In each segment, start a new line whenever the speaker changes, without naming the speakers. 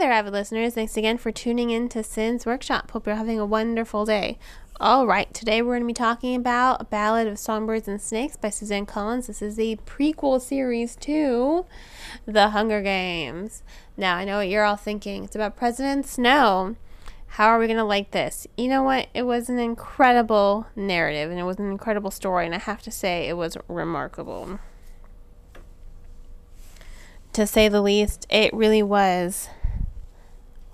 there, avid listeners. Thanks again for tuning in to Sin's Workshop. Hope you're having a wonderful day. All right, today we're going to be talking about A Ballad of Songbirds and Snakes by Suzanne Collins. This is the prequel series to The Hunger Games. Now, I know what you're all thinking. It's about President Snow. How are we going to like this? You know what? It was an incredible narrative and it was an incredible story, and I have to say, it was remarkable to say the least. It really was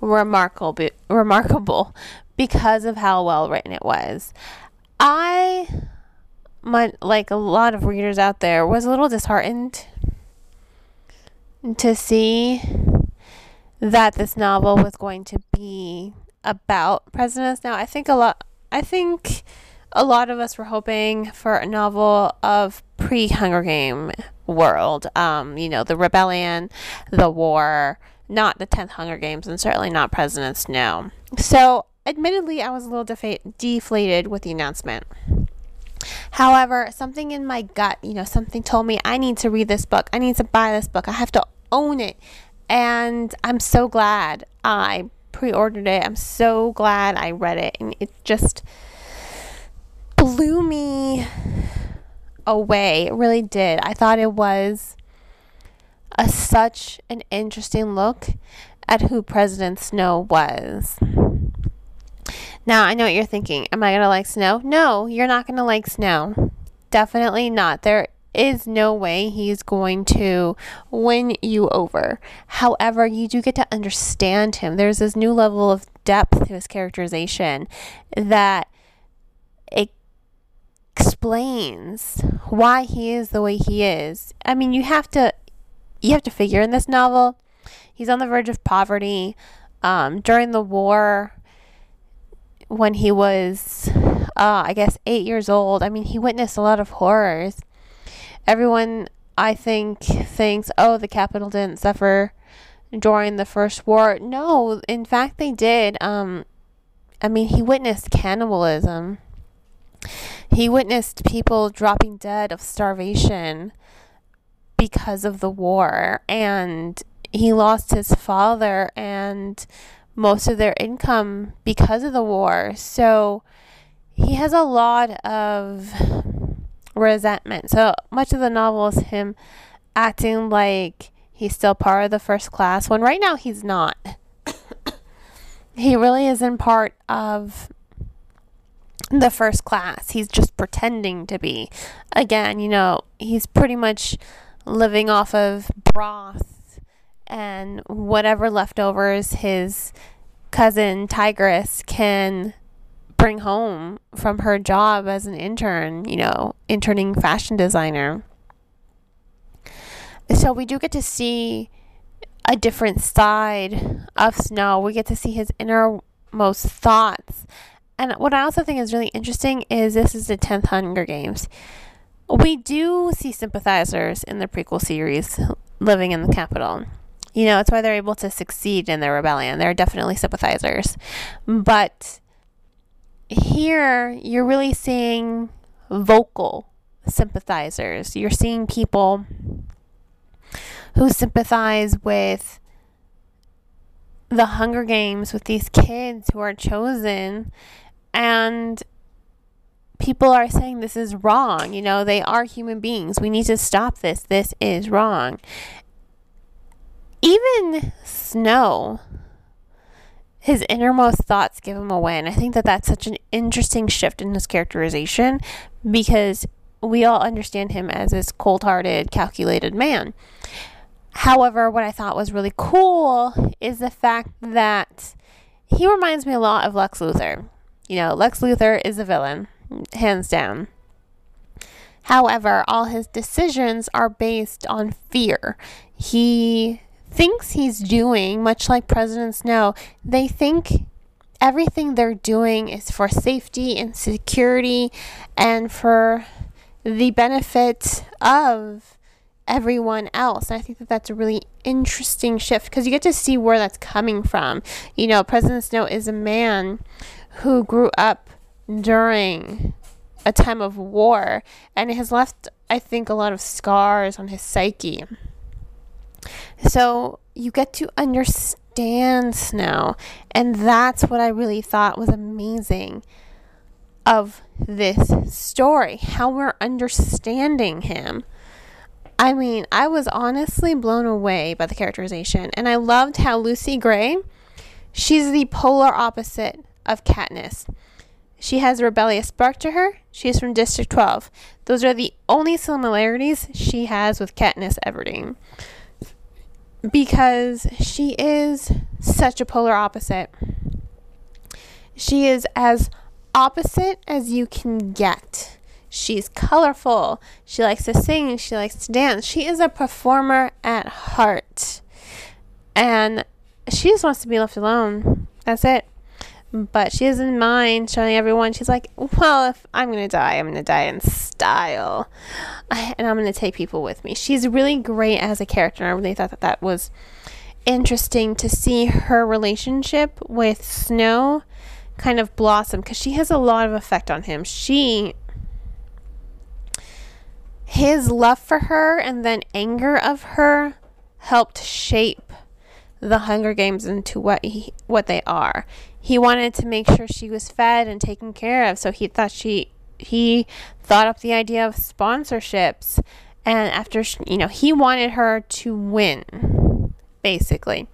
remarkable, remarkable because of how well written it was. I, my, like a lot of readers out there, was a little disheartened to see that this novel was going to be about presidents. Now, I think a lot. I think a lot of us were hoping for a novel of pre Hunger Game world. Um, you know, the rebellion, the war, not the 10th Hunger Games, and certainly not President Snow. So, admittedly, I was a little defa- deflated with the announcement. However, something in my gut, you know, something told me I need to read this book. I need to buy this book. I have to own it. And I'm so glad I pre ordered it. I'm so glad I read it. And it just blew me away. It really did. I thought it was a such an interesting look at who President Snow was. Now, I know what you're thinking. Am I going to like Snow? No, you're not going to like Snow. Definitely not. There is no way he's going to win you over. However, you do get to understand him. There's this new level of depth to his characterization that it explains why he is the way he is. I mean, you have to you have to figure in this novel, he's on the verge of poverty. Um, during the war, when he was, uh, I guess, eight years old, I mean, he witnessed a lot of horrors. Everyone, I think, thinks, oh, the Capitol didn't suffer during the First War. No, in fact, they did. Um, I mean, he witnessed cannibalism. He witnessed people dropping dead of starvation because of the war, and he lost his father and most of their income because of the war. So he has a lot of resentment. So much of the novel is him acting like he's still part of the first class when right now he's not. he really isn't part of the first class. He's just pretending to be. Again, you know, he's pretty much living off of broth and whatever leftovers his cousin Tigris can bring home from her job as an intern, you know, interning fashion designer. So we do get to see a different side of Snow. We get to see his innermost thoughts and what I also think is really interesting is this is the 10th Hunger Games. We do see sympathizers in the prequel series living in the Capitol. You know, it's why they're able to succeed in their rebellion. They're definitely sympathizers. But here, you're really seeing vocal sympathizers. You're seeing people who sympathize with the Hunger Games, with these kids who are chosen and people are saying this is wrong. You know, they are human beings. We need to stop this. This is wrong. Even Snow, his innermost thoughts give him away. And I think that that's such an interesting shift in his characterization because we all understand him as this cold hearted, calculated man. However, what I thought was really cool is the fact that he reminds me a lot of Lex Luthor. You know, Lex Luthor is a villain, hands down. However, all his decisions are based on fear. He thinks he's doing, much like President Snow, they think everything they're doing is for safety and security and for the benefit of everyone else. And I think that that's a really interesting shift because you get to see where that's coming from. You know, President Snow is a man who grew up during a time of war and it has left, I think, a lot of scars on his psyche. So you get to understand Snow. And that's what I really thought was amazing of this story, how we're understanding him. I mean, I was honestly blown away by the characterization, and I loved how Lucy Gray, she's the polar opposite of Katniss. She has a rebellious spark to her. She's from District 12. Those are the only similarities she has with Katniss Everdeen. Because she is such a polar opposite. She is as opposite as you can get. She's colorful. She likes to sing. She likes to dance. She is a performer at heart. And she just wants to be left alone. That's it. But she doesn't mind showing everyone. She's like, well, if I'm going to die, I'm going to die in style. And I'm going to take people with me. She's really great as a character. I really thought that that was interesting to see her relationship with Snow kind of blossom because she has a lot of effect on him. She his love for her and then anger of her helped shape the Hunger Games into what he, what they are. He wanted to make sure she was fed and taken care of, so he thought she he thought up the idea of sponsorships and after you know he wanted her to win basically.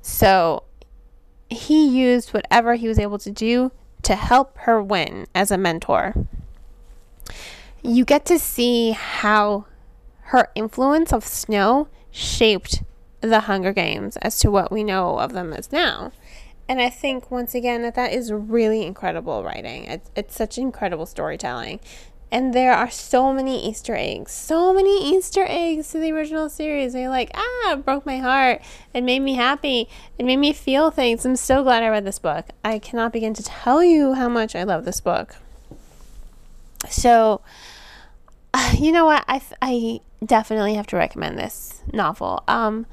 So he used whatever he was able to do to help her win as a mentor. You get to see how her influence of Snow shaped the Hunger Games as to what we know of them as now. And I think once again that that is really incredible writing. It's, it's such incredible storytelling. And there are so many Easter eggs, so many Easter eggs to the original series. They're like, ah, it broke my heart. It made me happy. It made me feel things. I'm so glad I read this book. I cannot begin to tell you how much I love this book. So, you know what? I, I definitely have to recommend this novel. Um,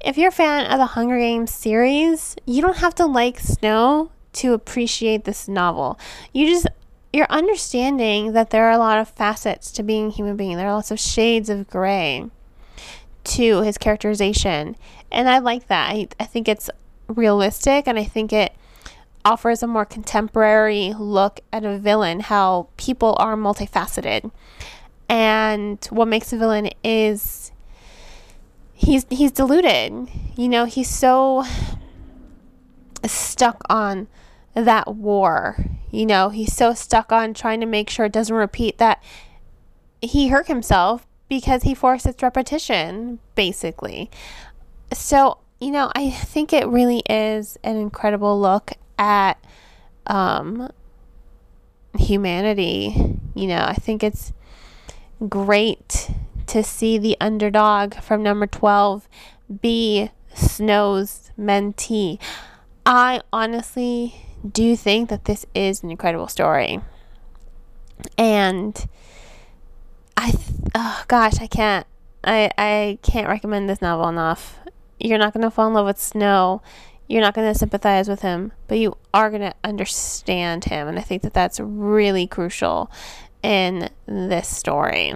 if you're a fan of the Hunger Games series, you don't have to like Snow to appreciate this novel. You just you're understanding that there are a lot of facets to being a human being. There are lots of shades of gray to his characterization. And I like that. I, I think it's realistic and I think it offers a more contemporary look at a villain, how people are multifaceted. And what makes a villain is he's he's deluded. You know, he's so stuck on that war. You know, he's so stuck on trying to make sure it doesn't repeat that he hurt himself because he forced its repetition, basically. So, you know, I think it really is an incredible look at um, humanity. You know, I think it's great to see the underdog from number 12 be Snow's mentee. I honestly do think that this is an incredible story. And I, th- oh gosh, I can't, I, I can't recommend this novel enough. You're not going to fall in love with Snow. You're not going to sympathize with him, but you are going to understand him. And I think that that's really crucial in this story.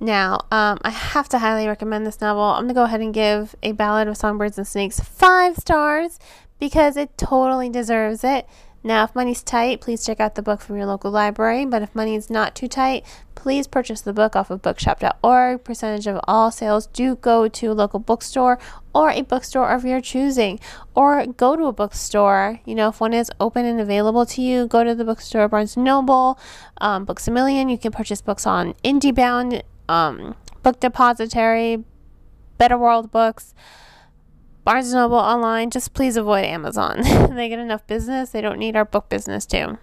Now, um, I have to highly recommend this novel. I'm going to go ahead and give A Ballad of Songbirds and Snakes five stars because it totally deserves it. Now, if money's tight, please check out the book from your local library. But if money's not too tight, please purchase the book off of bookshop.org. Percentage of all sales do go to a local bookstore or a bookstore of your choosing. Or go to a bookstore. You know, if one is open and available to you, go to the bookstore, Barnes & Noble, um, Books A Million. You can purchase books on IndieBound, um, Book Depository, Better World Books. Barnes & Noble online, just please avoid Amazon. they get enough business. They don't need our book business too.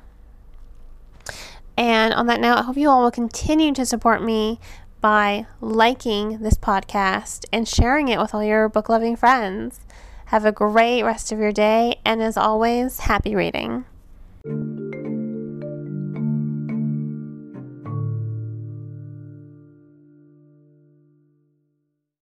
And on that note, I hope you all will continue to support me by liking this podcast and sharing it with all your book loving friends. Have a great rest of your day, and as always, happy reading.